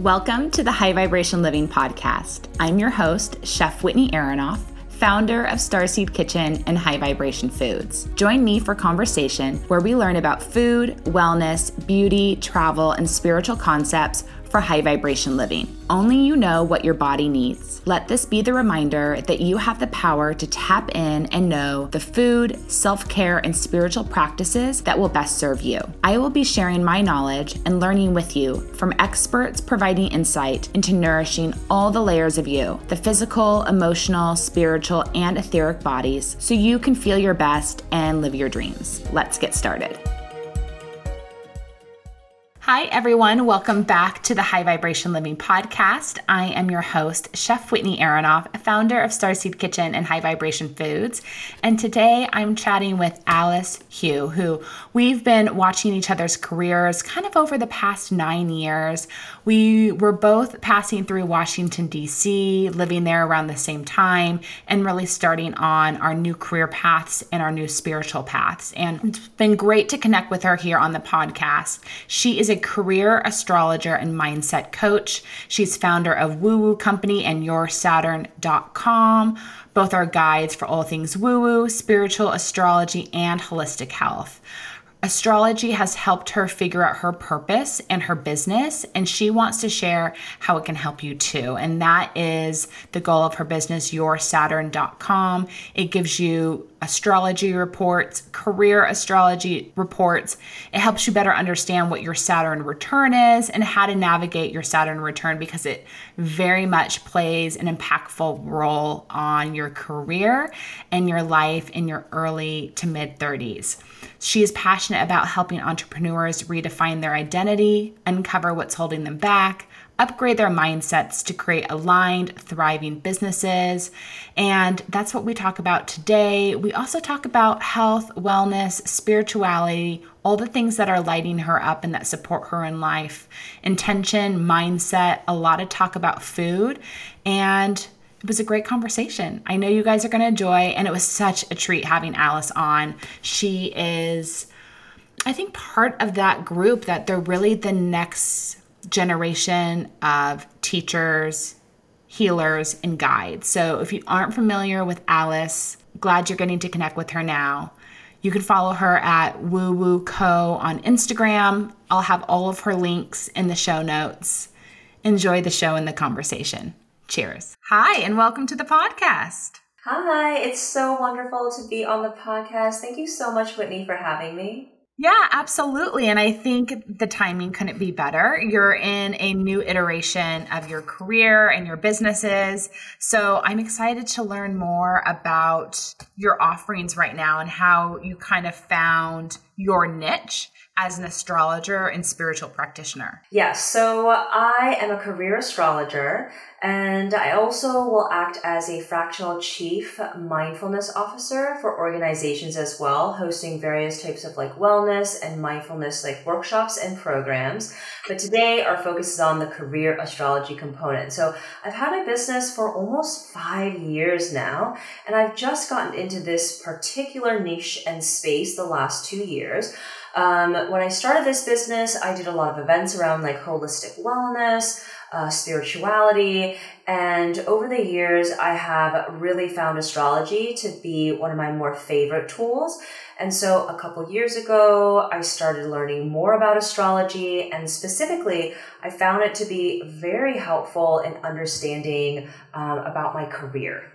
Welcome to the High Vibration Living Podcast. I'm your host, Chef Whitney Aronoff, founder of Starseed Kitchen and High Vibration Foods. Join me for conversation where we learn about food, wellness, beauty, travel, and spiritual concepts for high vibration living. Only you know what your body needs. Let this be the reminder that you have the power to tap in and know the food, self care, and spiritual practices that will best serve you. I will be sharing my knowledge and learning with you from experts providing insight into nourishing all the layers of you the physical, emotional, spiritual, and etheric bodies so you can feel your best and live your dreams. Let's get started. Hi, everyone. Welcome back to the High Vibration Living Podcast. I am your host, Chef Whitney Aronoff, founder of Starseed Kitchen and High Vibration Foods. And today I'm chatting with Alice Hu, who we've been watching each other's careers kind of over the past nine years. We were both passing through Washington, D.C., living there around the same time, and really starting on our new career paths and our new spiritual paths. And it's been great to connect with her here on the podcast. She is a career astrologer and mindset coach. She's founder of Woo Woo Company and YourSaturn.com. Both are guides for all things woo woo, spiritual astrology, and holistic health. Astrology has helped her figure out her purpose and her business, and she wants to share how it can help you too. And that is the goal of her business, yoursaturn.com. It gives you astrology reports, career astrology reports. It helps you better understand what your Saturn return is and how to navigate your Saturn return because it very much plays an impactful role on your career and your life in your early to mid 30s. She is passionate about helping entrepreneurs redefine their identity, uncover what's holding them back, upgrade their mindsets to create aligned, thriving businesses. And that's what we talk about today. We also talk about health, wellness, spirituality, all the things that are lighting her up and that support her in life, intention, mindset, a lot of talk about food. And it was a great conversation. I know you guys are going to enjoy, and it was such a treat having Alice on. She is, I think, part of that group that they're really the next generation of teachers, healers, and guides. So if you aren't familiar with Alice, glad you're getting to connect with her now. You can follow her at Woo Woo Co on Instagram. I'll have all of her links in the show notes. Enjoy the show and the conversation. Cheers. Hi, and welcome to the podcast. Hi, it's so wonderful to be on the podcast. Thank you so much, Whitney, for having me. Yeah, absolutely. And I think the timing couldn't be better. You're in a new iteration of your career and your businesses. So I'm excited to learn more about your offerings right now and how you kind of found your niche as an astrologer and spiritual practitioner? Yes, so I am a career astrologer and I also will act as a fractional chief mindfulness officer for organizations as well, hosting various types of like wellness and mindfulness like workshops and programs. But today our focus is on the career astrology component. So I've had my business for almost five years now, and I've just gotten into this particular niche and space the last two years. Um, when I started this business, I did a lot of events around like holistic wellness, uh, spirituality, and over the years, I have really found astrology to be one of my more favorite tools. And so a couple years ago, I started learning more about astrology, and specifically, I found it to be very helpful in understanding um, about my career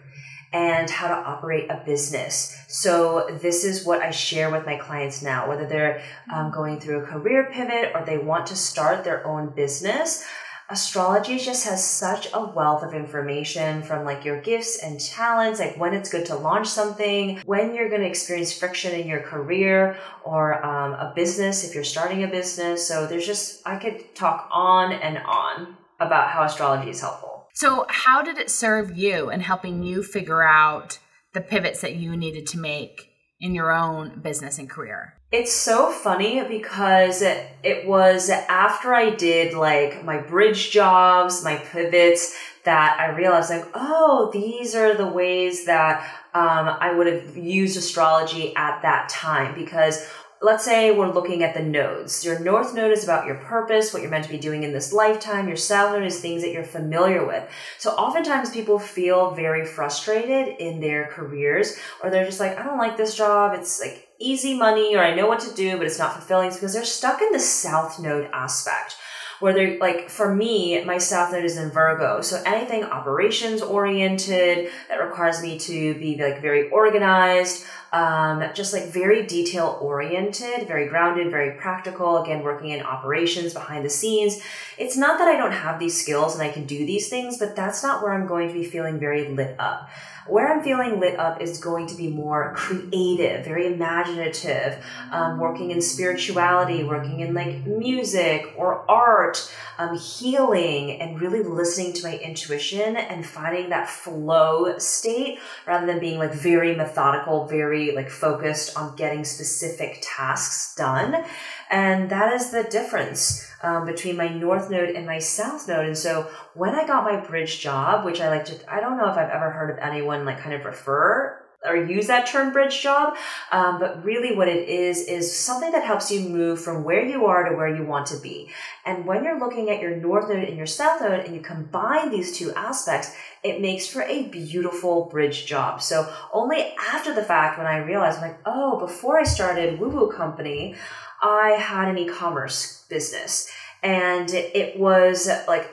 and how to operate a business. So this is what I share with my clients now, whether they're um, going through a career pivot or they want to start their own business. Astrology just has such a wealth of information from like your gifts and talents, like when it's good to launch something, when you're going to experience friction in your career or um, a business if you're starting a business. So there's just, I could talk on and on about how astrology is helpful. So, how did it serve you in helping you figure out the pivots that you needed to make in your own business and career? It's so funny because it, it was after I did like my bridge jobs, my pivots, that I realized like, oh, these are the ways that um, I would have used astrology at that time because let's say we're looking at the nodes. Your north node is about your purpose, what you're meant to be doing in this lifetime. Your south node is things that you're familiar with. So oftentimes people feel very frustrated in their careers or they're just like, I don't like this job. It's like easy money or I know what to do, but it's not fulfilling because they're stuck in the south node aspect where they're like for me my south node is in virgo. So anything operations oriented that requires me to be like very organized um, just like very detail oriented very grounded very practical again working in operations behind the scenes. It's not that i don't have these skills and i can do these things but that's not where i'm going to be feeling very lit up where I'm feeling lit up is going to be more creative, very imaginative, um, working in spirituality, working in like music or art, um, healing, and really listening to my intuition and finding that flow state rather than being like very methodical, very like focused on getting specific tasks done. And that is the difference um, between my north node and my south node. And so when I got my bridge job, which I like to, I don't know if I've ever heard of anyone like kind of refer or use that term bridge job. Um, but really what it is, is something that helps you move from where you are to where you want to be. And when you're looking at your north node and your south node and you combine these two aspects, it makes for a beautiful bridge job. So only after the fact when I realized, I'm like, oh, before I started Woo Woo Company, I had an e-commerce business and it was like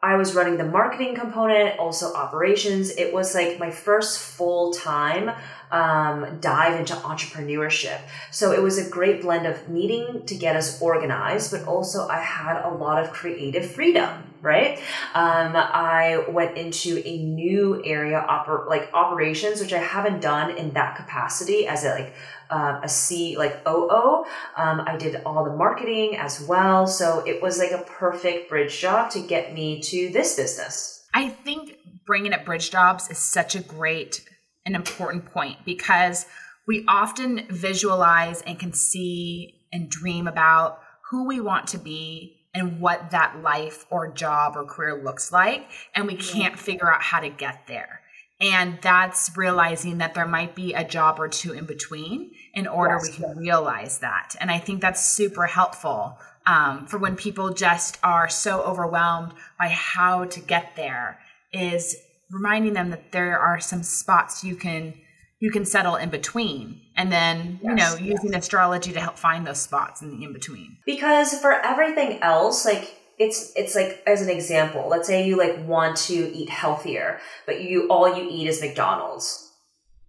I was running the marketing component, also operations. It was like my first full time um, dive into entrepreneurship. So it was a great blend of needing to get us organized, but also I had a lot of creative freedom. Right, um, I went into a new area, oper- like operations, which I haven't done in that capacity as a like uh, a C like OO. Um, I did all the marketing as well. So it was like a perfect bridge job to get me to this business. I think bringing up bridge jobs is such a great and important point because we often visualize and can see and dream about who we want to be and what that life or job or career looks like. And we can't figure out how to get there. And that's realizing that there might be a job or two in between in order yes. we can realize that. And I think that's super helpful um, for when people just are so overwhelmed by how to get there is reminding them that there are some spots you can you can settle in between and then yes, you know using yes. astrology to help find those spots in the in between because for everything else like it's it's like as an example let's say you like want to eat healthier but you all you eat is mcdonald's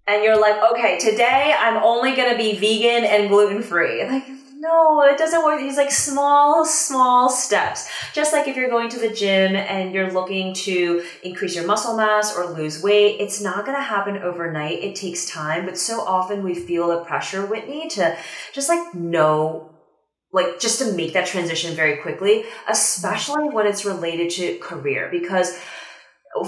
and you're like, okay, today I'm only gonna be vegan and gluten free. Like, no, it doesn't work. These like small, small steps. Just like if you're going to the gym and you're looking to increase your muscle mass or lose weight, it's not gonna happen overnight. It takes time, but so often we feel the pressure, Whitney, to just like know like just to make that transition very quickly, especially when it's related to career, because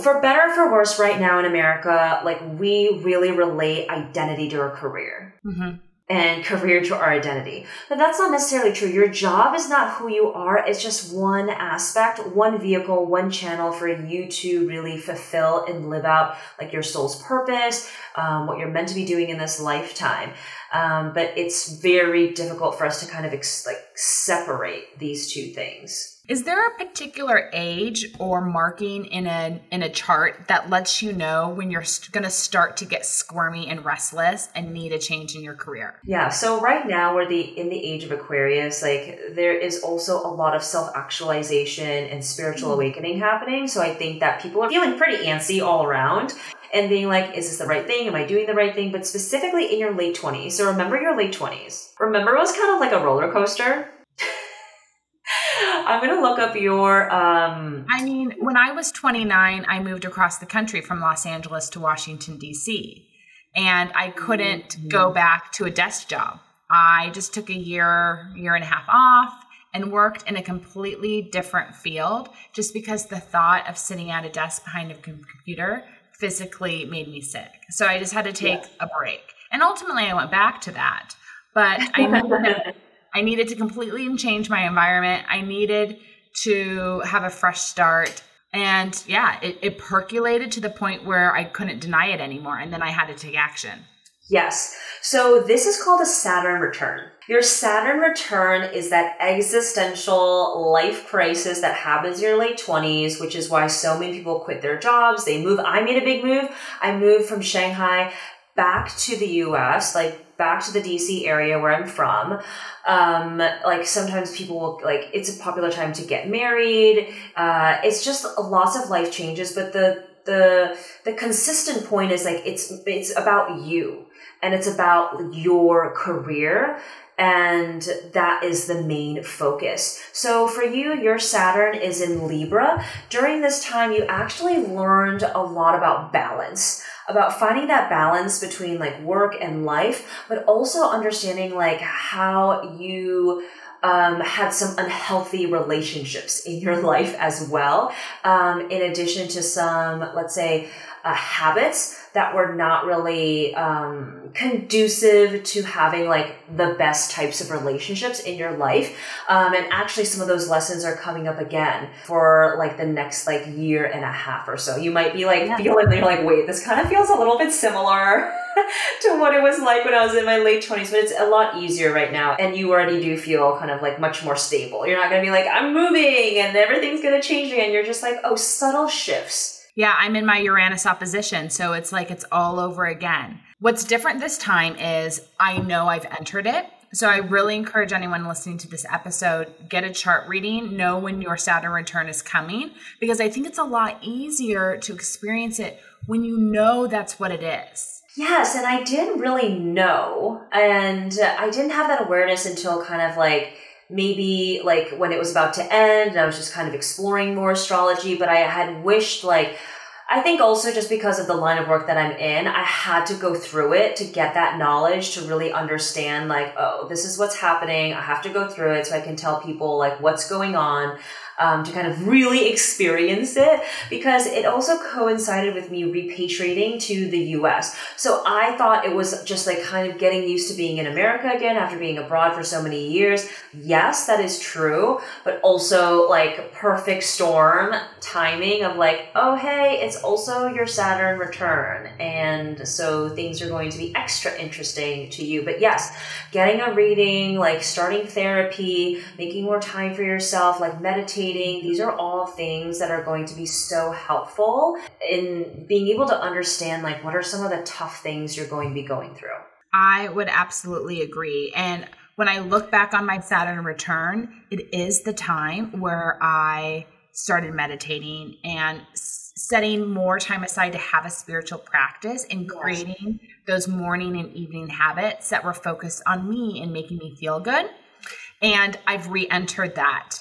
for better or for worse, right now in America, like we really relate identity to our career. Mm-hmm. And career to our identity. But that's not necessarily true. Your job is not who you are. It's just one aspect, one vehicle, one channel for you to really fulfill and live out like your soul's purpose, um, what you're meant to be doing in this lifetime. Um, but it's very difficult for us to kind of ex- like separate these two things. Is there a particular age or marking in a in a chart that lets you know when you're going to start to get squirmy and restless and need a change in your career? Yeah, so right now we're the in the age of Aquarius, like there is also a lot of self-actualization and spiritual mm. awakening happening. So I think that people are feeling pretty antsy all around and being like, is this the right thing? Am I doing the right thing? But specifically in your late 20s. So remember your late 20s. Remember it was kind of like a roller coaster I'm gonna look up your. Um... I mean, when I was 29, I moved across the country from Los Angeles to Washington D.C., and I couldn't mm-hmm. go back to a desk job. I just took a year, year and a half off, and worked in a completely different field just because the thought of sitting at a desk behind a computer physically made me sick. So I just had to take a break. And ultimately, I went back to that. But I I needed to completely change my environment. I needed to have a fresh start. And yeah, it, it percolated to the point where I couldn't deny it anymore. And then I had to take action. Yes. So this is called a Saturn return. Your Saturn return is that existential life crisis that happens in your late 20s, which is why so many people quit their jobs. They move. I made a big move. I moved from Shanghai back to the US, like back to the DC area where I'm from. Um, like sometimes people will, like, it's a popular time to get married. Uh, it's just lots of life changes, but the, the, the consistent point is like, it's, it's about you and it's about your career and that is the main focus. So for you, your Saturn is in Libra. During this time, you actually learned a lot about balance, about finding that balance between like work and life, but also understanding like how you um, had some unhealthy relationships in your life as well. Um, in addition to some, let's say, uh, habits that were not really um, conducive to having like the best types of relationships in your life. Um, and actually, some of those lessons are coming up again for like the next like year and a half or so. You might be like yeah. feeling you're like, wait, this kind of feels a little bit similar. to what it was like when I was in my late 20s, but it's a lot easier right now. And you already do feel kind of like much more stable. You're not going to be like, I'm moving and everything's going to change again. You're just like, oh, subtle shifts yeah, I'm in my Uranus opposition, so it's like it's all over again. What's different this time is I know I've entered it. So I really encourage anyone listening to this episode get a chart reading, know when your Saturn return is coming because I think it's a lot easier to experience it when you know that's what it is. Yes, and I didn't really know and I didn't have that awareness until kind of like maybe like when it was about to end and I was just kind of exploring more astrology, but I had wished like I think also just because of the line of work that I'm in, I had to go through it to get that knowledge to really understand like, oh, this is what's happening. I have to go through it so I can tell people like what's going on um, to kind of really experience it because it also coincided with me repatriating to the US. So I thought it was just like kind of getting used to being in America again after being abroad for so many years. Yes, that is true, but also like perfect storm timing of like, oh, hey, it's also your Saturn return. And so things are going to be extra interesting to you. But yes, getting a reading, like starting therapy, making more time for yourself, like meditating these are all things that are going to be so helpful in being able to understand like what are some of the tough things you're going to be going through. I would absolutely agree. And when I look back on my Saturn return, it is the time where I started meditating and setting more time aside to have a spiritual practice and creating those morning and evening habits that were focused on me and making me feel good. And I've re entered that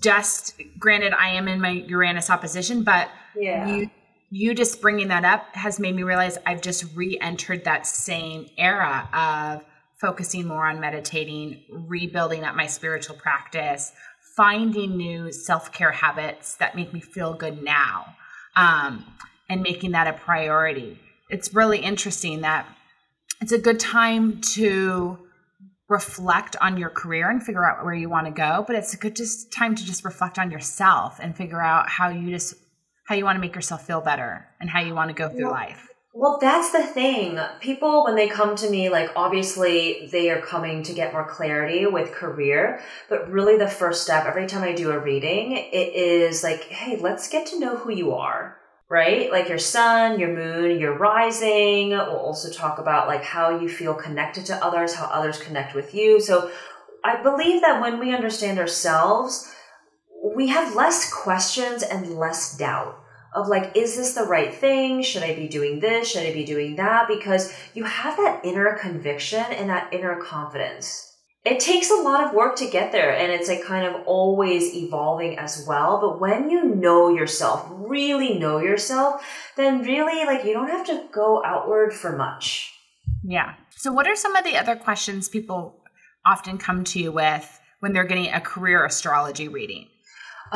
just granted i am in my uranus opposition but yeah. you you just bringing that up has made me realize i've just re-entered that same era of focusing more on meditating rebuilding up my spiritual practice finding new self-care habits that make me feel good now um, and making that a priority it's really interesting that it's a good time to reflect on your career and figure out where you want to go but it's a good just time to just reflect on yourself and figure out how you just how you want to make yourself feel better and how you want to go through well, life. well that's the thing. People when they come to me like obviously they are coming to get more clarity with career but really the first step every time i do a reading it is like hey let's get to know who you are right? Like your sun, your moon, your rising. We'll also talk about like how you feel connected to others, how others connect with you. So I believe that when we understand ourselves, we have less questions and less doubt of like, is this the right thing? Should I be doing this? Should I be doing that? Because you have that inner conviction and that inner confidence it takes a lot of work to get there and it's like kind of always evolving as well. But when you know yourself really know yourself then really like you don't have to go outward for much. Yeah. So what are some of the other questions people often come to you with when they're getting a career astrology reading?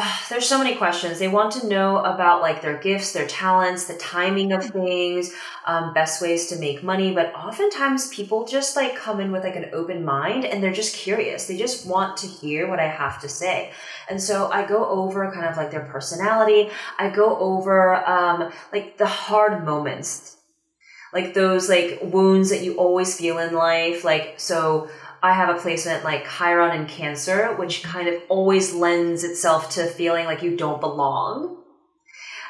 Uh, there's so many questions. They want to know about like their gifts, their talents, the timing of things, um, best ways to make money. But oftentimes people just like come in with like an open mind and they're just curious. They just want to hear what I have to say. And so I go over kind of like their personality. I go over um, like the hard moments, like those like wounds that you always feel in life. Like, so I have a placement like Chiron in Cancer, which kind of always lends itself to feeling like you don't belong.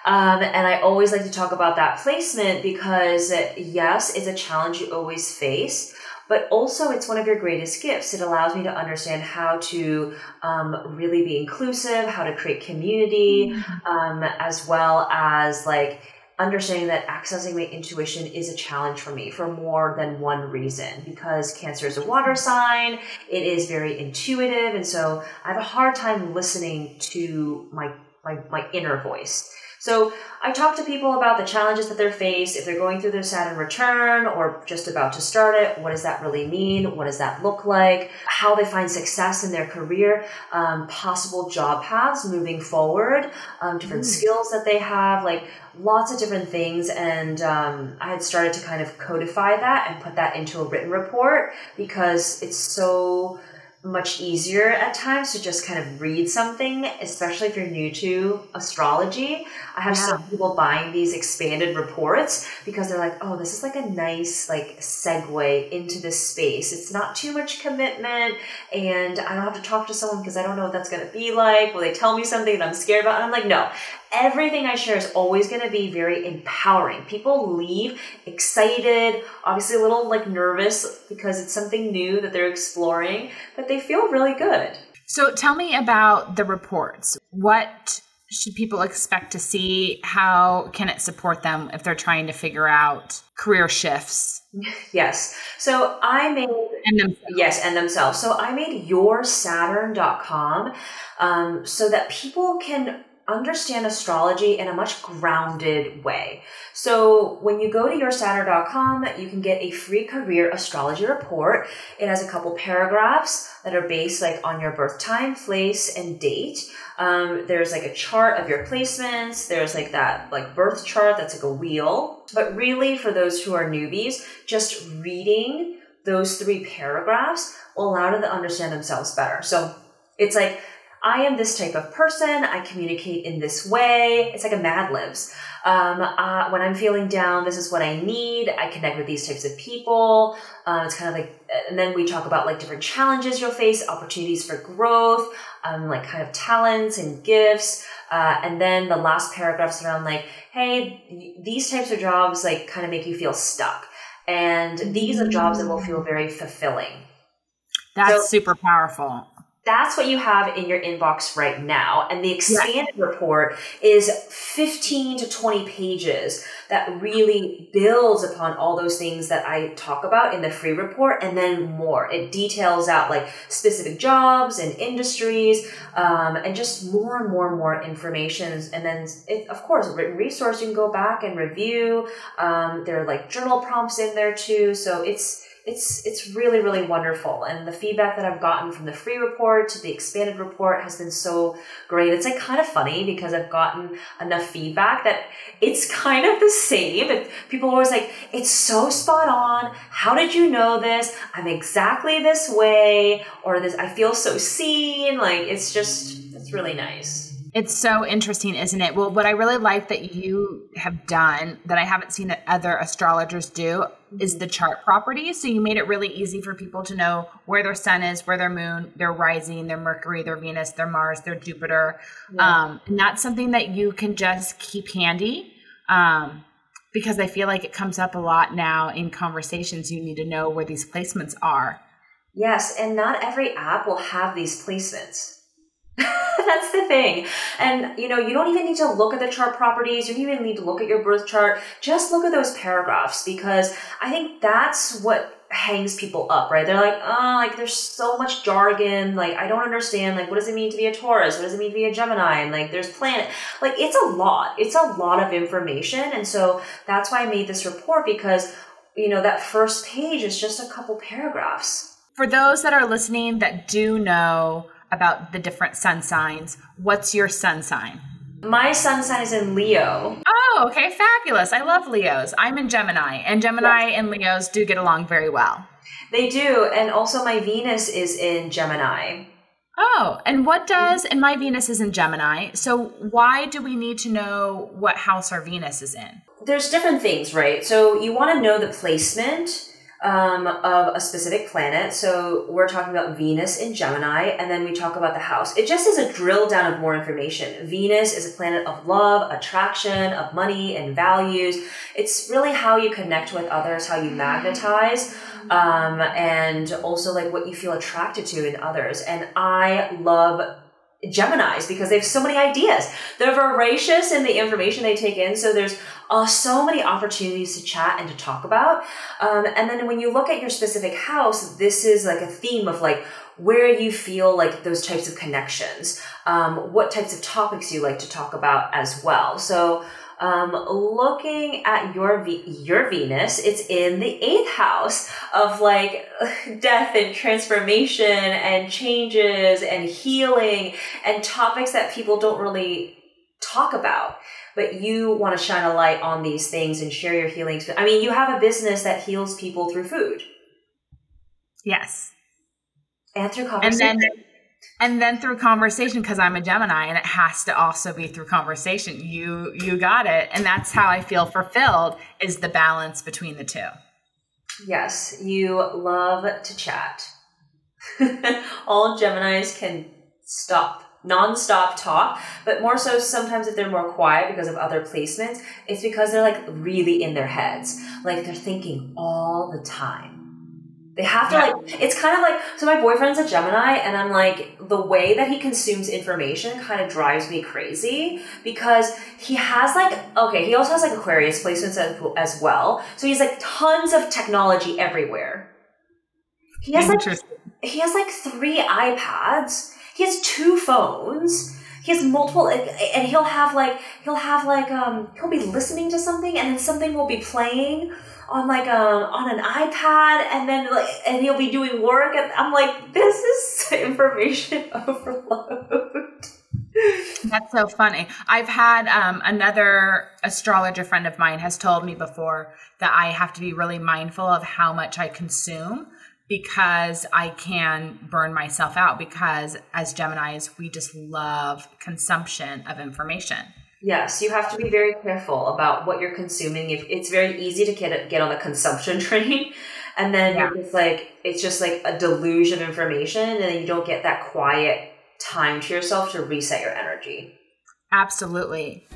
Um, and I always like to talk about that placement because, yes, it's a challenge you always face, but also it's one of your greatest gifts. It allows me to understand how to um, really be inclusive, how to create community, mm-hmm. um, as well as like understanding that accessing my intuition is a challenge for me for more than one reason. Because cancer is a water sign it is very intuitive and so i have a hard time listening to my my, my inner voice so I talk to people about the challenges that they're faced, if they're going through their Saturn return or just about to start it, what does that really mean? What does that look like? How they find success in their career, um, possible job paths moving forward, um, different mm. skills that they have, like lots of different things. And um, I had started to kind of codify that and put that into a written report because it's so much easier at times to just kind of read something, especially if you're new to astrology. I have yeah. some people buying these expanded reports because they're like, oh, this is like a nice like segue into this space. It's not too much commitment and I don't have to talk to someone because I don't know what that's gonna be like. Will they tell me something that I'm scared about? And I'm like, no, everything I share is always going to be very empowering. People leave excited, obviously a little like nervous because it's something new that they're exploring, but they feel really good. So tell me about the reports. What should people expect to see? How can it support them if they're trying to figure out career shifts? Yes. So I made and themselves. yes, and themselves. So I made yoursaturn.com um, so that people can understand astrology in a much grounded way. So when you go to yoursaturn.com, you can get a free career astrology report. It has a couple paragraphs that are based like on your birth time, place, and date. Um, there's like a chart of your placements. There's like that like birth chart that's like a wheel. But really for those who are newbies, just reading those three paragraphs will allow them to understand themselves better. So it's like I am this type of person. I communicate in this way. It's like a Mad Libs. Um, uh, when I'm feeling down, this is what I need. I connect with these types of people. Um, it's kind of like, and then we talk about like different challenges you'll face, opportunities for growth, um, like kind of talents and gifts. Uh, and then the last paragraphs around like, hey, these types of jobs like kind of make you feel stuck. And these are jobs that will feel very fulfilling. That's so, super powerful that's what you have in your inbox right now. And the expanded yeah. report is 15 to 20 pages that really builds upon all those things that I talk about in the free report and then more. It details out like specific jobs and industries um, and just more and more and more information. And then, it, of course, a written resource you can go back and review. Um, there are like journal prompts in there too. So it's, it's it's really really wonderful. And the feedback that i've gotten from the free report to the expanded report has been so great. It's like kind of funny because i've gotten enough feedback that it's kind of the same. People are always like it's so spot on. How did you know this? I'm exactly this way or this i feel so seen. Like it's just it's really nice it's so interesting, isn't it? Well, what I really like that you have done that I haven't seen that other astrologers do is the chart properties. So you made it really easy for people to know where their sun is, where their moon, their rising, their Mercury, their Venus, their Mars, their Jupiter. Yeah. Um, and that's something that you can just keep handy. Um, because I feel like it comes up a lot now in conversations. You need to know where these placements are. Yes, and not every app will have these placements. That's the thing. And you know, you don't even need to look at the chart properties. You don't even need to look at your birth chart. Just look at those paragraphs because I think that's what hangs people up, right? They're like, oh, like there's so much jargon. Like, I don't understand. Like, what does it mean to be a Taurus? What does it mean to be a Gemini? And like, there's planet. Like, it's a lot. It's a lot of information. And so that's why I made this report because, you know, that first page is just a couple paragraphs For those that are listening that do know about the different sun signs, what's your sun sign? My sun sign is in Leo. Oh, okay, fabulous. I love Leos. I'm in Gemini, and Gemini and Leos do get along very well. They do, and also my Venus is in Gemini. Oh, and what mm-hmm. does, and my Venus is in Gemini, so why do we need to know what house our Venus is in? There's different things, right? So you want to know the placement um, of a specific planet. So we're talking about Venus in Gemini, and then we talk about the house. It just is a drill down of more information. Venus is a planet of love, attraction, of money, and values. It's really how you connect with others, how you magnetize, um, and also like what you feel attracted to in others. And I love Geminis because they have so many ideas. They're voracious in the information they take in. So there's uh, so many opportunities to chat and to talk about. Um, and then when you look at your specific house, this is like a theme of like where you feel like those types of connections, um, what types of topics you like to talk about as well. So um, looking at your your Venus, it's in the eighth house of like death and transformation and changes and healing and topics that people don't really talk about. But you want to shine a light on these things and share your healings. I mean, you have a business that heals people through food. Yes. And through conversation. And then and then through conversation because i'm a gemini and it has to also be through conversation you you got it and that's how i feel fulfilled is the balance between the two yes you love to chat all geminis can stop non-stop talk but more so sometimes if they're more quiet because of other placements it's because they're like really in their heads like they're thinking all the time they have to yeah. like, it's kind of like, so my boyfriend's a Gemini and I'm like, the way that he consumes information kind of drives me crazy because he has like, okay, he also has like Aquarius placements as, as well. So he's like tons of technology everywhere. He has like, he has like three iPads. He has two phones he has multiple and he'll have like he'll have like um he'll be listening to something and then something will be playing on like a um, on an iPad and then like and he'll be doing work and I'm like this is information overload. That's so funny. I've had um, another astrologer friend of mine has told me before that I have to be really mindful of how much I consume because I can burn myself out because as Geminis, we just love consumption of information. Yes, you have to be very careful about what you're consuming. If it's very easy to get get on the consumption train, and then yeah. it's like it's just like a deluge of information, and then you don't get that quiet time to yourself to reset your energy. Absolutely.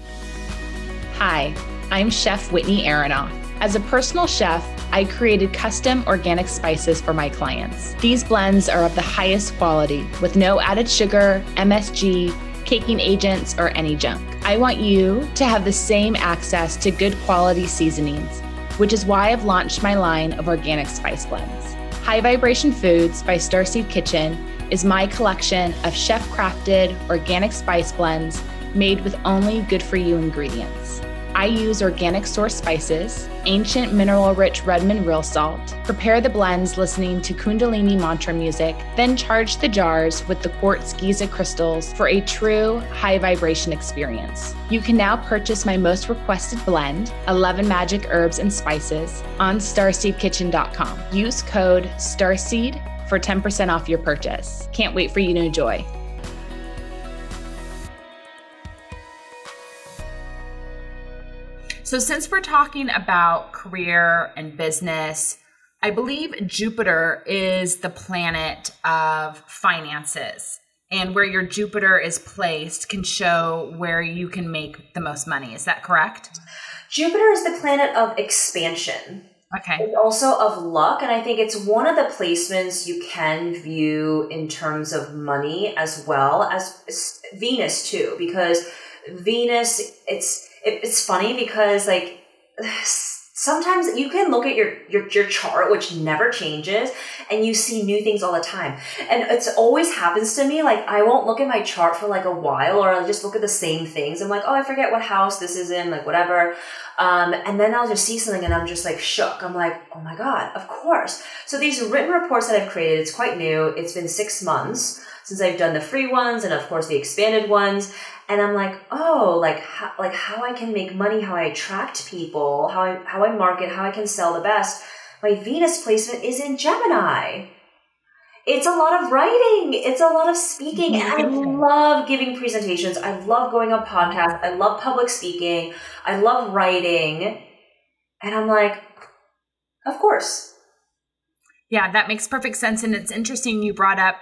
Hi, I'm Chef Whitney Aronoff. As a personal chef, I created custom organic spices for my clients. These blends are of the highest quality with no added sugar, MSG caking agents, or any junk. I want you to have the same access to good quality seasonings, which is why I've launched my line of organic spice blends. High Vibration Foods by Starseed Kitchen is my collection of chef crafted organic spice blends made with only good for you ingredients. I use organic source spices, ancient mineral rich Redmond real salt, prepare the blends listening to Kundalini mantra music, then charge the jars with the quartz Giza crystals for a true high vibration experience. You can now purchase my most requested blend, 11 magic herbs and spices, on starseedkitchen.com. Use code STARSEED for 10% off your purchase. Can't wait for you to enjoy. So, since we're talking about career and business, I believe Jupiter is the planet of finances. And where your Jupiter is placed can show where you can make the most money. Is that correct? Jupiter is the planet of expansion. Okay. It's also of luck, and I think it's one of the placements you can view in terms of money as well as Venus too, because Venus, it's it, it's funny because like sometimes you can look at your, your your chart which never changes and you see new things all the time. And it's always happens to me like i won't look at my chart for like a while or i'll just look at the same things. I'm like oh i forget what house this is in like whatever. Um, and then i'll just see something and i'm just like shook. I'm like oh my god of course. So these written reports that i've created it's quite new. It's been six months since I've done the free ones and of course the expanded ones. And I'm like, oh, like how, like how I can make money, how I attract people, how I, how I market, how I can sell the best. My Venus placement is in Gemini. It's a lot of writing. It's a lot of speaking. And I mm-hmm. love giving presentations. I love going on podcasts. I love public speaking. I love writing. And I'm like, of course. Yeah, that makes perfect sense. And it's interesting you brought up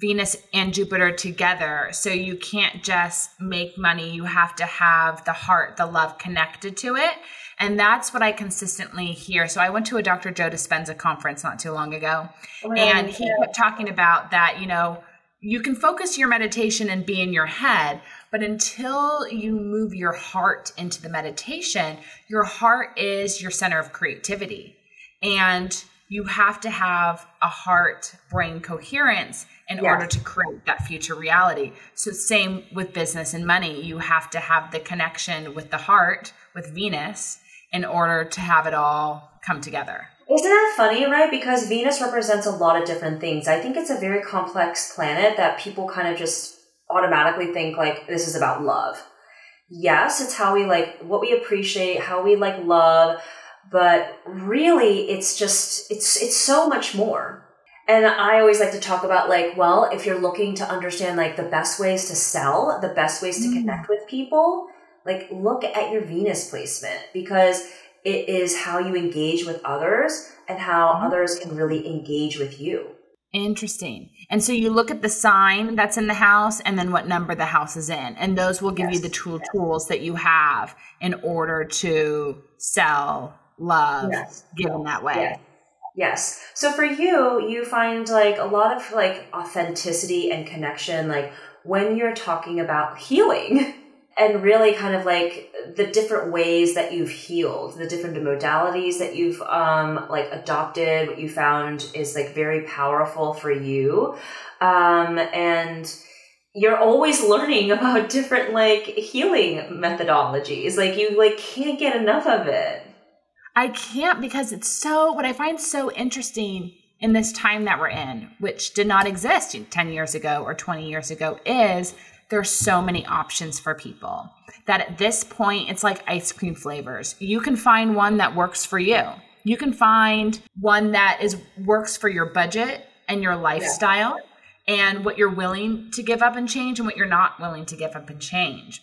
Venus and Jupiter together. So you can't just make money. You have to have the heart, the love connected to it. And that's what I consistently hear. So I went to a Dr. Joe Dispenza conference not too long ago. Oh, and he yeah. kept talking about that, you know, you can focus your meditation and be in your head, but until you move your heart into the meditation, your heart is your center of creativity. And you have to have a heart brain coherence in yes. order to create that future reality. So, same with business and money. You have to have the connection with the heart, with Venus, in order to have it all come together. Isn't that funny, right? Because Venus represents a lot of different things. I think it's a very complex planet that people kind of just automatically think like this is about love. Yes, it's how we like what we appreciate, how we like love, but really it's just it's it's so much more and I always like to talk about like, well, if you're looking to understand like the best ways to sell, the best ways to mm. connect with people, like look at your Venus placement because it is how you engage with others and how mm. others can really engage with you. Interesting. And so you look at the sign that's in the house and then what number the house is in. And those will give yes. you the tool tools that you have in order to sell love yes. given that way. Yes. So for you, you find like a lot of like authenticity and connection, like when you're talking about healing and really kind of like the different ways that you've healed, the different modalities that you've um like adopted, what you found is like very powerful for you. Um and you're always learning about different like healing methodologies. Like you like can't get enough of it. I can't because it's so, what I find so interesting in this time that we're in, which did not exist 10 years ago or 20 years ago, is there's so many options for people that at this point it's like ice cream flavors. You can find one that works for you. You can find one that is works for your budget and your lifestyle yeah. and what you're willing to give up and change and what you're not willing to give up and change.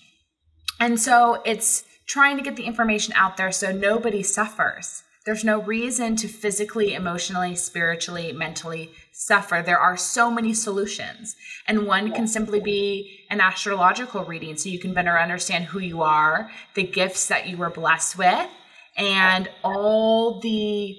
And so it's trying to get the information out there so nobody suffers. There's no reason to physically, emotionally, spiritually, mentally suffer. There are so many solutions. And one can simply be an astrological reading so you can better understand who you are, the gifts that you were blessed with, and all the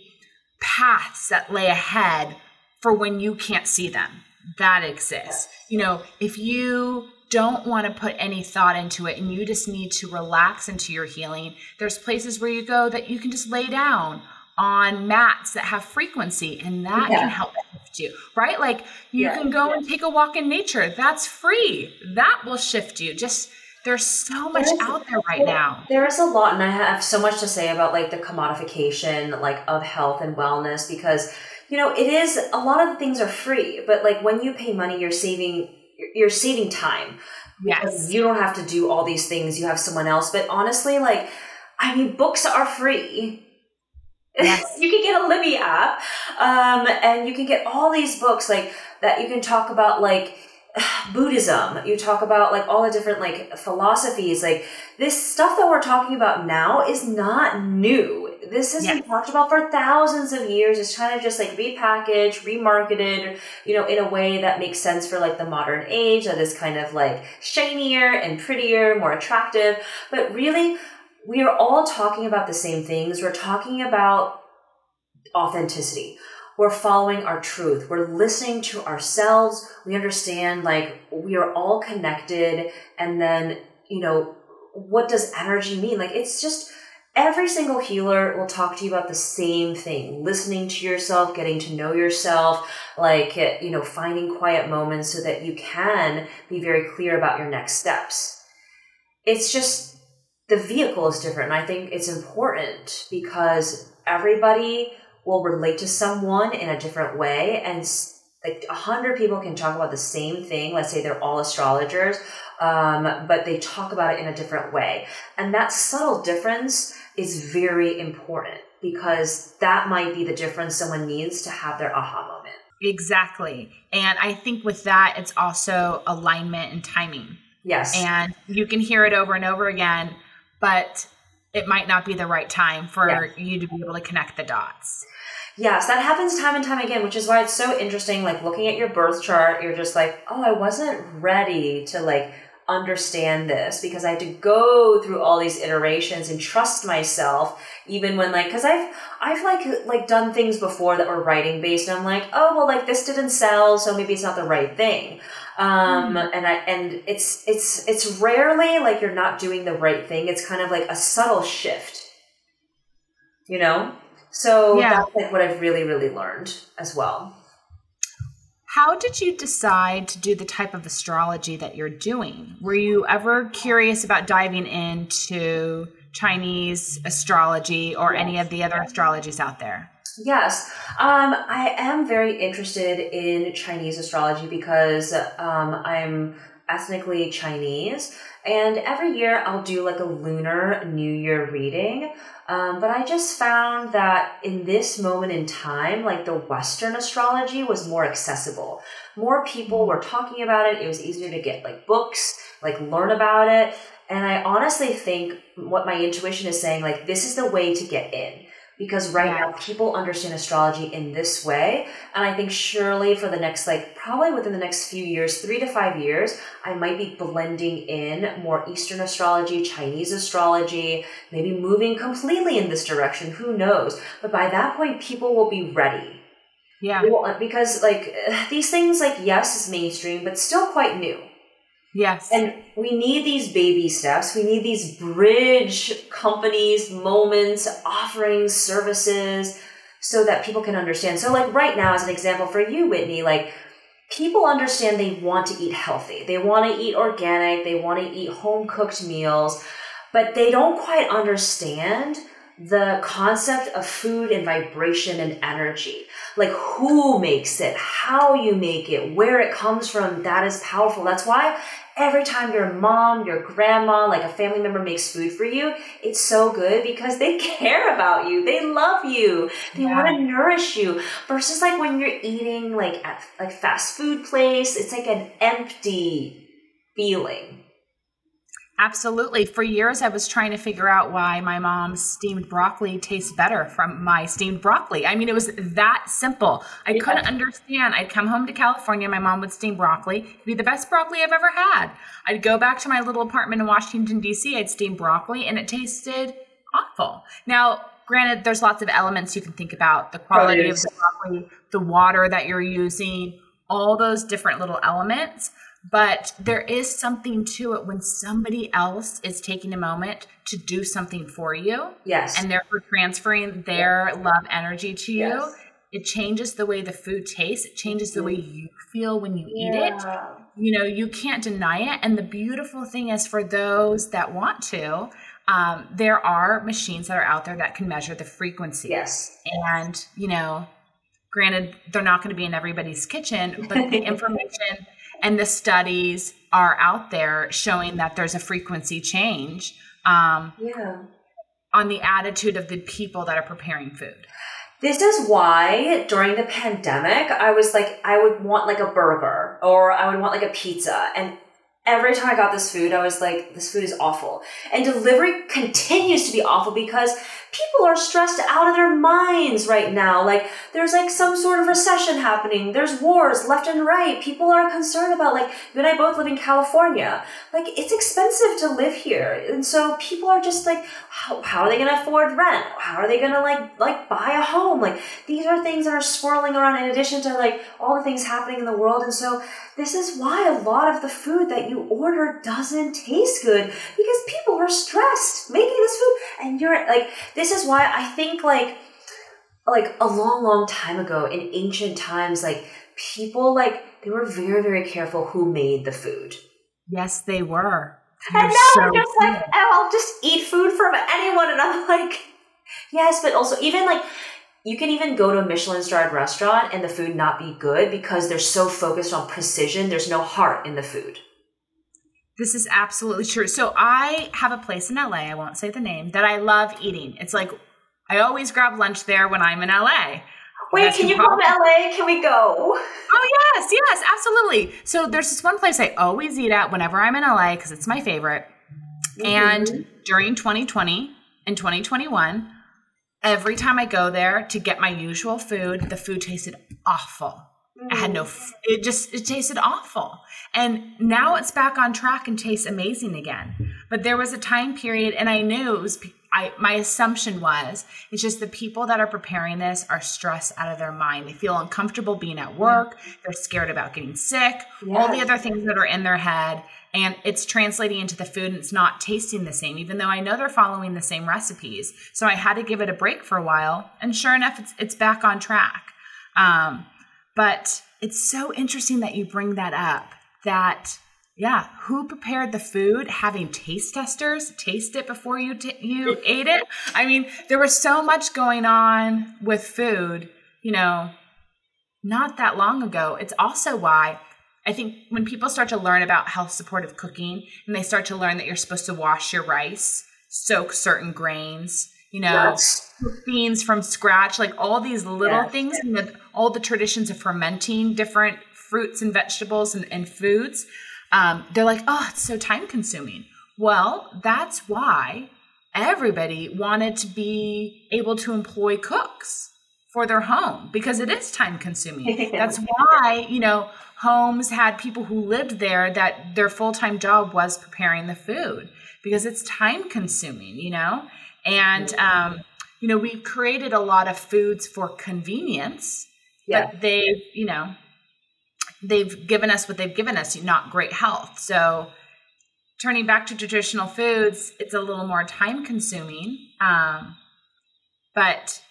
paths that lay ahead for when you can't see them. That exists. You know, if you don't want to put any thought into it and you just need to relax into your healing, there's places where you go that you can just lay down on mats that have frequency and that yeah. can help shift you, right? Like you yeah. can go yeah. and take a walk in nature. That's free. That will shift you. Just there's so much there's, out there right now. There is a lot, and I have so much to say about like the commodification, like of health and wellness, because you know it is a lot of the things are free, but like when you pay money, you're saving you're saving time. Yes. You don't have to do all these things. You have someone else. But honestly, like, I mean, books are free. Yes. you can get a Libby app, um, and you can get all these books like that. You can talk about like Buddhism. You talk about like all the different like philosophies. Like this stuff that we're talking about now is not new this has been talked about for thousands of years. It's kind of just like repackaged, remarketed, you know, in a way that makes sense for like the modern age that is kind of like shinier and prettier, more attractive. But really, we are all talking about the same things. We're talking about authenticity. We're following our truth. We're listening to ourselves. We understand like we are all connected. And then, you know, what does energy mean? Like it's just, every single healer will talk to you about the same thing listening to yourself getting to know yourself like you know finding quiet moments so that you can be very clear about your next steps it's just the vehicle is different and i think it's important because everybody will relate to someone in a different way and like a hundred people can talk about the same thing. Let's say they're all astrologers, um, but they talk about it in a different way. And that subtle difference is very important because that might be the difference someone needs to have their aha moment. Exactly. And I think with that, it's also alignment and timing. Yes. And you can hear it over and over again, but it might not be the right time for yes. you to be able to connect the dots. Yes, that happens time and time again, which is why it's so interesting. Like looking at your birth chart, you're just like, oh, I wasn't ready to like understand this because I had to go through all these iterations and trust myself even when like because I've I've like like done things before that were writing based and I'm like oh well like this didn't sell so maybe it's not the right thing um mm. and I and it's it's it's rarely like you're not doing the right thing it's kind of like a subtle shift you know so yeah. that's like what I've really, really learned as well. How did you decide to do the type of astrology that you're doing? Were you ever curious about diving into Chinese astrology or yes. any of the other astrologies out there? Yes, um, I am very interested in Chinese astrology because um, I'm ethnically Chinese, and every year I'll do like a lunar New Year reading. Um, but I just found that in this moment in time, like the Western astrology was more accessible. More people were talking about it. It was easier to get like books, like learn about it. And I honestly think what my intuition is saying, like, this is the way to get in because right yeah. now people understand astrology in this way. And i think surely for the next like probably within the next few years three to five years i might be blending in more eastern astrology chinese astrology maybe moving completely in this direction. Who knows? But by that point people will be ready. Yeah. Uh, because like these things like yes is mainstream but still quite new Yes. And we need these baby steps. We need these bridge companies, moments, offerings, services so that people can understand. So, like right now, as an example for you, Whitney, like people understand they want to eat healthy. They want to eat organic. They want to eat home cooked meals, but they don't quite understand the concept of food and vibration and energy. Like who makes it, how you make it, where it comes from, that is powerful. That's why every time your mom, your grandma, like a family member makes food for you, it's so good because they care about you. They love you. They yeah. want to nourish you. Versus like when you're eating like at like fast food place, it's like an empty feeling. Absolutely. For years, I was trying to figure out why my mom's steamed broccoli tastes better from my steamed broccoli. I mean, it was that simple. I yeah. couldn't understand. I'd come home to California, my mom would steam broccoli. It'd be the best broccoli I've ever had. I'd go back to my little apartment in Washington, D.C., I'd steam broccoli, and it tasted awful. Now, granted, there's lots of elements you can think about the quality of the broccoli, the water that you're using, all those different little elements but there is something to it when somebody else is taking a moment to do something for you. Yes. And therefore transferring their love energy to you. Yes. It changes the way the food tastes. It changes the way mm-hmm. you feel when you yeah. eat it. You know, you can't deny it. And the beautiful thing is for those that want to, um, there are machines that are out there that can measure the frequency. Yes. And, you know, granted, they're not going to be in everybody's kitchen, but the information and the studies are out there showing that there's a frequency change um, yeah. on the attitude of the people that are preparing food. This is why during the pandemic, I was like, I would want like a burger or I would want like a pizza. And every time I got this food, I was like, this food is awful. And delivery continues to be awful because people are stressed out of their minds right now. Like, there's like some sort of recession happening. There's wars left and right. People are concerned about, like, you and I both live in California. Like, it's expensive to live here. And so people are just like, how, how are they going to afford rent? How are they going to, like, like buy a home? Like, these are things that are swirling around in addition to, like, all the things happening in the world. And so this is why a lot of the food that you you order doesn't taste good because people are stressed making this food and you're like this is why I think like like a long long time ago in ancient times like people like they were very very careful who made the food. Yes, they were. You're and now so I'm just like, oh, I'll just eat food from anyone and I'm like yes, but also even like you can even go to a Michelin starred restaurant and the food not be good because they're so focused on precision. There's no heart in the food. This is absolutely true. So I have a place in LA, I won't say the name, that I love eating. It's like I always grab lunch there when I'm in LA. Wait, can you come to LA? Can we go? Oh yes, yes, absolutely. So there's this one place I always eat at whenever I'm in LA because it's my favorite. Mm-hmm. And during 2020 and 2021, every time I go there to get my usual food, the food tasted awful. I had no, mm. it just, it tasted awful. And now it's back on track and tastes amazing again. But there was a time period and I knew it was, I, my assumption was, it's just the people that are preparing this are stressed out of their mind. They feel uncomfortable being at work. They're scared about getting sick, yes. all the other things that are in their head and it's translating into the food and it's not tasting the same even though i know they're following the same recipes so i had to give it a break for a while and sure enough it's, it's back on track um, but it's so interesting that you bring that up that yeah who prepared the food having taste testers taste it before you t- you ate it? I mean there was so much going on with food you know not that long ago. It's also why I think when people start to learn about health supportive cooking and they start to learn that you're supposed to wash your rice, soak certain grains, you know, yes. beans from scratch, like all these little yes. things, and the, all the traditions of fermenting different fruits and vegetables and, and foods, um, they're like, oh, it's so time consuming. Well, that's why everybody wanted to be able to employ cooks for their home because it is time consuming. That's why, you know, homes had people who lived there that their full-time job was preparing the food because it's time consuming you know and um, you know we've created a lot of foods for convenience yeah. but they've you know they've given us what they've given us not great health so turning back to traditional foods it's a little more time consuming um, but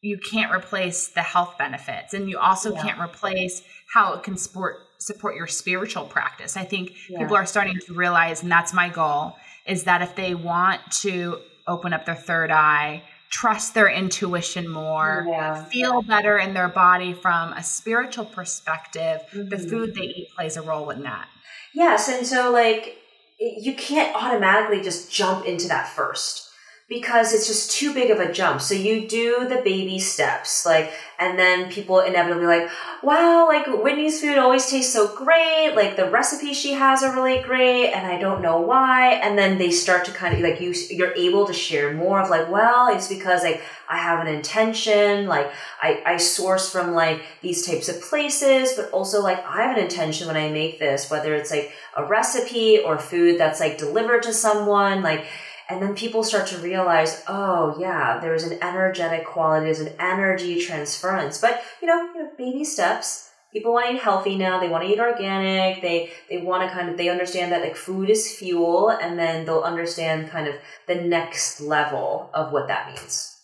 you can't replace the health benefits and you also yeah. can't replace how it can support support your spiritual practice i think yeah. people are starting to realize and that's my goal is that if they want to open up their third eye trust their intuition more yeah. feel better in their body from a spiritual perspective mm-hmm. the food they eat plays a role in that yes and so like you can't automatically just jump into that first because it's just too big of a jump. So you do the baby steps, like, and then people inevitably like, wow, like Whitney's food always tastes so great. Like the recipes she has are really great, and I don't know why. And then they start to kind of like you, you're able to share more of like, well, it's because like I have an intention, like I, I source from like these types of places, but also like I have an intention when I make this, whether it's like a recipe or food that's like delivered to someone, like and then people start to realize, oh yeah, there's an energetic quality, there's an energy transference. But you know, you know, baby steps. People want to eat healthy now. They want to eat organic. They they want to kind of they understand that like food is fuel, and then they'll understand kind of the next level of what that means.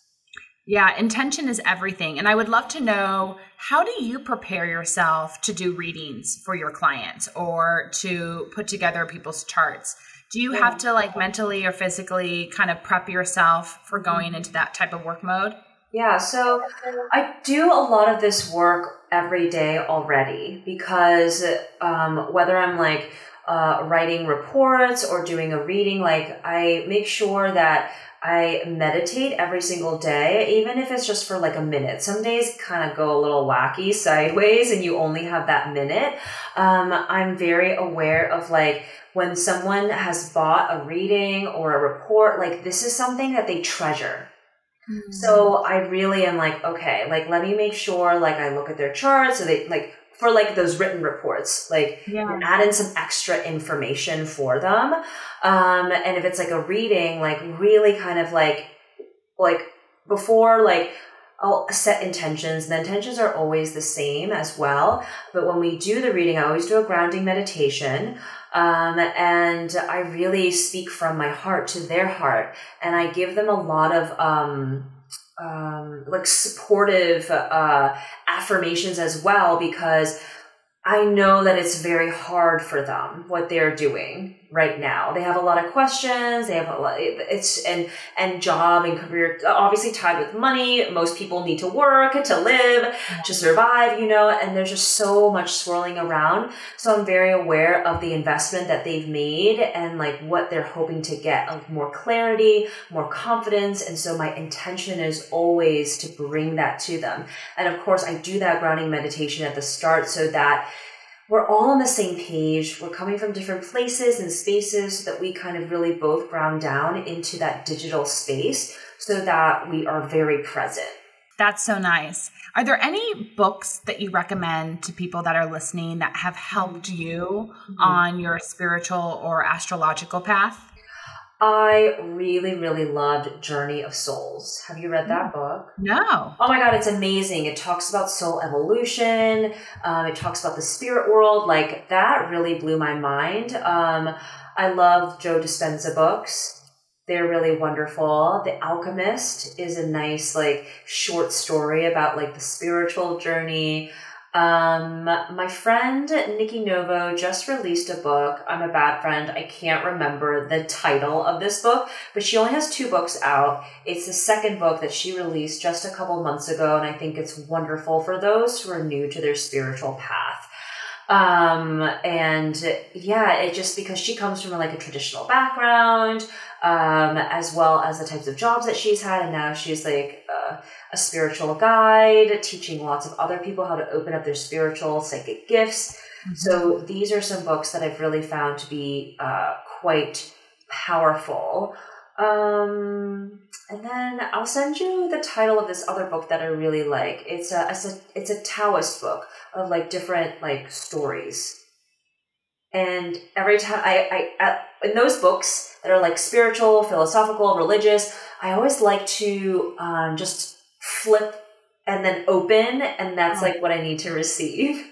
Yeah, intention is everything. And I would love to know how do you prepare yourself to do readings for your clients or to put together people's charts? Do you have to like mentally or physically kind of prep yourself for going into that type of work mode? Yeah, so I do a lot of this work every day already because um, whether I'm like uh, writing reports or doing a reading, like I make sure that I meditate every single day, even if it's just for like a minute. Some days kind of go a little wacky sideways and you only have that minute. Um, I'm very aware of like when someone has bought a reading or a report, like this is something that they treasure. Mm-hmm. So I really am like, okay, like let me make sure like I look at their charts so they like for like those written reports, like yeah. add in some extra information for them. Um, and if it's like a reading, like really kind of like, like before like I'll set intentions. The intentions are always the same as well. But when we do the reading, I always do a grounding meditation. Um, and I really speak from my heart to their heart. And I give them a lot of, um, um, like supportive, uh, affirmations as well, because I know that it's very hard for them, what they're doing right now. They have a lot of questions. They have a lot, it's, and, and job and career, obviously tied with money. Most people need to work to live, to survive, you know, and there's just so much swirling around. So I'm very aware of the investment that they've made and like what they're hoping to get of more clarity, more confidence. And so my intention is always to bring that to them. And of course, I do that grounding meditation at the start so that we're all on the same page. We're coming from different places and spaces so that we kind of really both ground down into that digital space so that we are very present. That's so nice. Are there any books that you recommend to people that are listening that have helped you mm-hmm. on your spiritual or astrological path? I really, really loved Journey of Souls. Have you read that book? No. Oh my God, it's amazing. It talks about soul evolution. Um, it talks about the spirit world. Like that really blew my mind. Um, I love Joe Dispenza books. They're really wonderful. The Alchemist is a nice, like, short story about like the spiritual journey. Um, my friend Nikki Novo just released a book. I'm a bad friend. I can't remember the title of this book, but she only has two books out. It's the second book that she released just a couple months ago, and I think it's wonderful for those who are new to their spiritual path. Um, and yeah, it just because she comes from like a traditional background, um, as well as the types of jobs that she's had, and now she's like, uh, a spiritual guide, teaching lots of other people how to open up their spiritual psychic gifts. Mm-hmm. So these are some books that I've really found to be uh, quite powerful. Um, and then I'll send you the title of this other book that I really like. It's a, it's a it's a Taoist book of like different like stories. And every time I, I, in those books that are like spiritual, philosophical, religious, I always like to um, just flip and then open and that's like what I need to receive.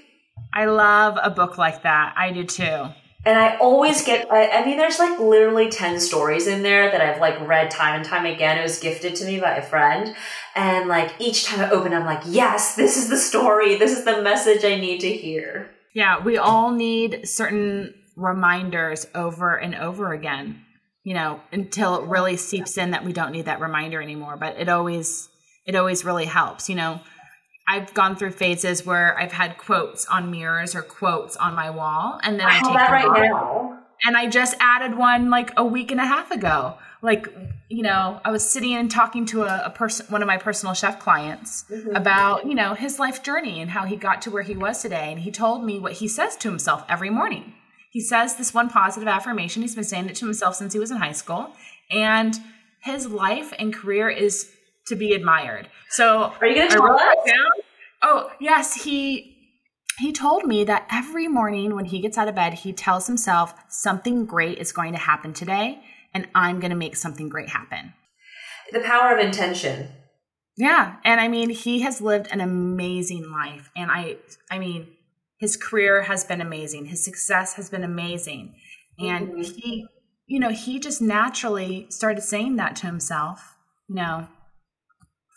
I love a book like that. I do too. And I always get, I, I, mean, there's like literally 10 stories in there that I've like read time and time again. It was gifted to me by a friend. And like each time I open, I'm like, yes, this is the story. This is the message I need to hear. Yeah, we all need certain reminders over and over again, you know, until it really seeps in that we don't need that reminder anymore. But it always, it always really helps. You know, I've gone through phases where I've had quotes on mirrors or quotes on my wall, and then I, I take that right off. now. And I just added one like a week and a half ago. Like, you know, I was sitting and talking to a, a person, one of my personal chef clients, mm-hmm. about you know his life journey and how he got to where he was today. And he told me what he says to himself every morning. He says this one positive affirmation. He's been saying it to himself since he was in high school, and his life and career is to be admired. So are you going to tell us? Oh yes, he he told me that every morning when he gets out of bed, he tells himself something great is going to happen today, and I'm going to make something great happen. The power of intention. Yeah, and I mean, he has lived an amazing life, and I, I mean, his career has been amazing. His success has been amazing, and mm-hmm. he, you know, he just naturally started saying that to himself. You know,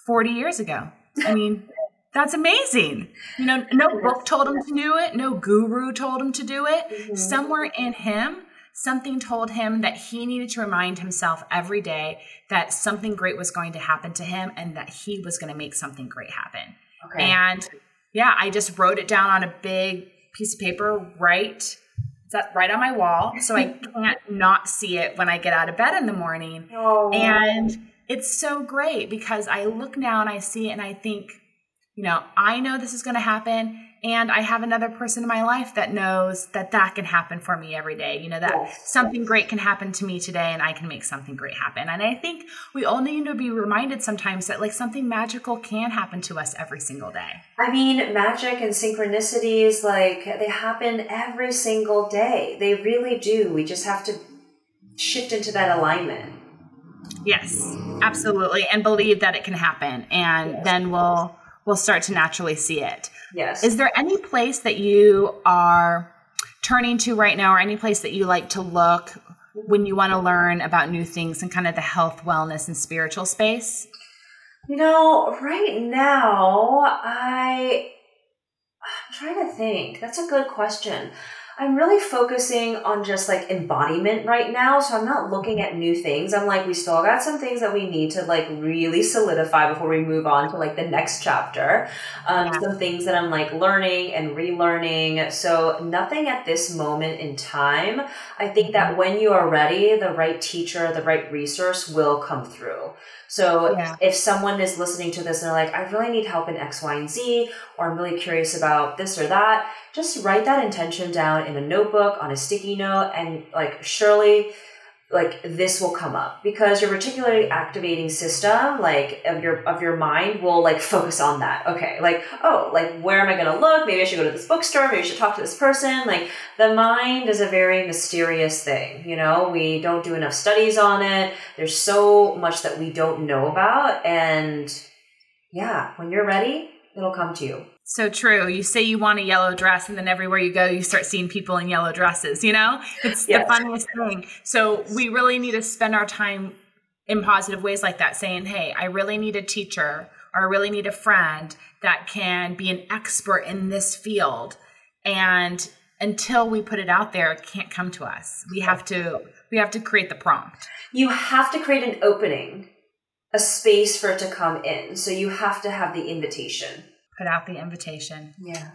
40 years ago. I mean, that's amazing. You know, no book told him to do it, no guru told him to do it. Mm-hmm. Somewhere in him, something told him that he needed to remind himself every day that something great was going to happen to him and that he was going to make something great happen. Okay. And yeah, I just wrote it down on a big piece of paper right that right on my wall so I can't not see it when I get out of bed in the morning. Oh. And it's so great because I look now and I see it and I think, you know, I know this is going to happen. And I have another person in my life that knows that that can happen for me every day. You know, that yes, something yes. great can happen to me today and I can make something great happen. And I think we all need to be reminded sometimes that like something magical can happen to us every single day. I mean, magic and synchronicities, like they happen every single day. They really do. We just have to shift into that alignment. Yes, absolutely. And believe that it can happen. And Yes, then we'll we'll start to naturally see it. Yes. Is there any place that you are turning to right now or any place that you like to look when you want to learn about new things in kind of the health, wellness, and spiritual space? You know, right now, I I'm trying to think. That's a good question. I'm really focusing on just like embodiment right now. So I'm not looking at new things. I'm like, we still got some things that we need to like really solidify before we move on to like the next chapter. Um, Yeah. Some things that I'm like learning and relearning. So nothing at this moment in time. I think that when you are ready, the right teacher, the right resource will come through. So Yeah. if someone is listening to this and they're like, I really need help in X, Y, and Z, or I'm really curious about this or that, just write that intention down in a notebook, on a sticky note, and like surely like this will come up. Because your reticularly activating system like of your of your mind will like focus on that. Okay like oh like where am i going to look? Maybe i should go to this bookstore. Maybe i should talk to this person. Like the mind is a very mysterious thing you know? We don't do enough studies on it. There's so much that we don't know about. And yeah when you're ready it'll come to you So true. You say you want a yellow dress, and then everywhere you go, you start seeing people in yellow dresses. You know, it's Yes. the funniest thing. So we really need to spend our time in positive ways like that, saying, "Hey, I really need a teacher, or I really need a friend that can be an expert in this field." And until we put it out there, it can't come to us. We have to. We have to create the prompt. you have to create an opening a space for it to come in so you have to have the invitation Put out the invitation. yeah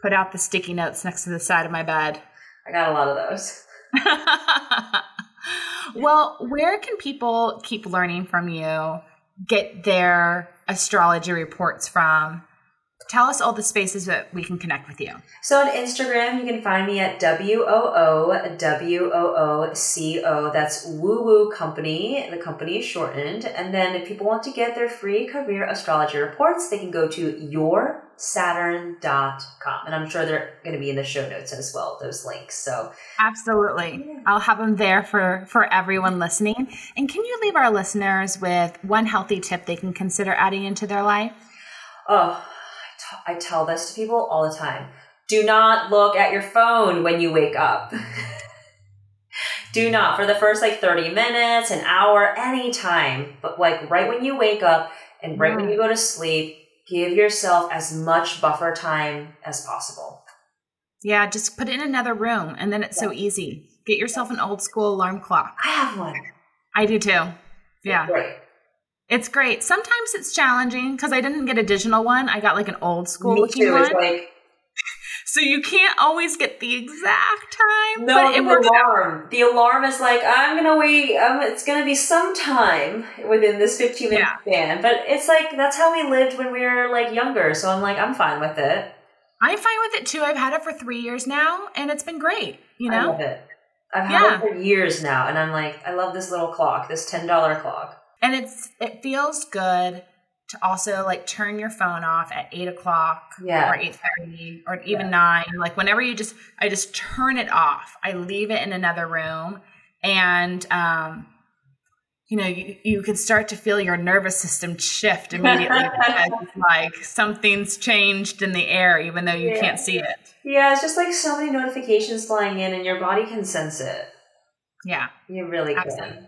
Put out the sticky notes next to the side of my bed. i got a lot of those well, where can people keep learning from you, get their astrology reports from? Tell us all the spaces that we can connect with you. So on Instagram, you can find me at W O O W O O C O. That's Woo Woo Company. The company is shortened. And then if people want to get their free career astrology reports, they can go to yoursaturn.com. And I'm sure they're going to be in the show notes as well, those links. So Absolutely. I'll have them there for, for everyone listening. And can you leave our listeners with one healthy tip they can consider adding into their life? Oh, I tell this to people all the time. Do not look at your phone when you wake up. Do not for the first like 30 minutes, an hour, anytime. But like right when you wake up and right when mm. you go to sleep, give yourself as much buffer time as possible. Yeah, just put it in another room and then it's so easy. Get yourself an old school alarm clock. I have one. I do too. Yeah. Great. It's great. Sometimes it's challenging because I didn't get a digital one. I got like an old school Me looking too. one. It's like so you can't always get the exact time. no but it the works out. alarm. The alarm is like I'm gonna wait. Um, it's gonna be some time within this 15 minute Yeah. span. But it's like that's how we lived when we were like younger. So I'm like I'm fine with it. I'm fine with it too. I've had it for three years now and it's been great. You know, I love it. I've had Yeah. it for years now, and I'm like, I love this little clock, this ten dollar clock. And it's it feels good to also like turn your phone off at eight o'clock Yeah. or eight thirty or even nine. Like whenever you just I just turn it off. I leave it in another room and um you know, you, you can start to feel your nervous system shift immediately because it's like something's changed in the air, even though you Yeah. can't see it. Yeah, it's just like so many notifications flying in, and your body can sense it. Yeah, You really can.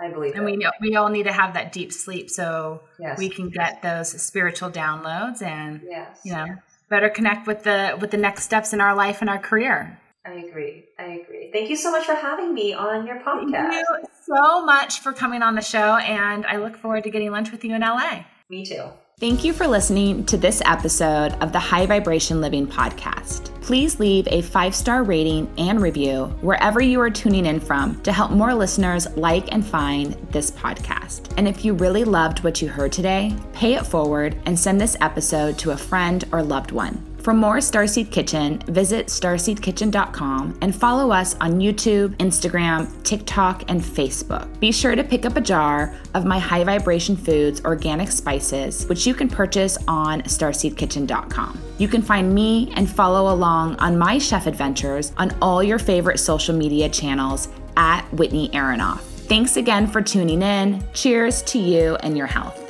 I believe And we know we all need to have that deep sleep so yes. we can get those spiritual downloads and Yes. you know better connect with the with the next steps in our life and our career I agree. I agree. Thank you so much for having me on your podcast. thank you so much for coming on the show and i look forward to getting lunch with you in la Me too. Thank you for listening to this episode of the High Vibration Living Podcast. Please leave a five star rating and review wherever you are tuning in from to help more listeners like and find this podcast. And if you really loved what you heard today, pay it forward and send this episode to a friend or loved one. For more Starseed Kitchen, visit starseedkitchen.com and follow us on YouTube, Instagram, TikTok, and Facebook. Be sure to pick up a jar of my High Vibration Foods organic spices, which you can purchase on starseedkitchen.com. You can find me and follow along on my chef adventures on all your favorite social media channels at Whitney Aronoff. Thanks again for tuning in. Cheers to you and your health.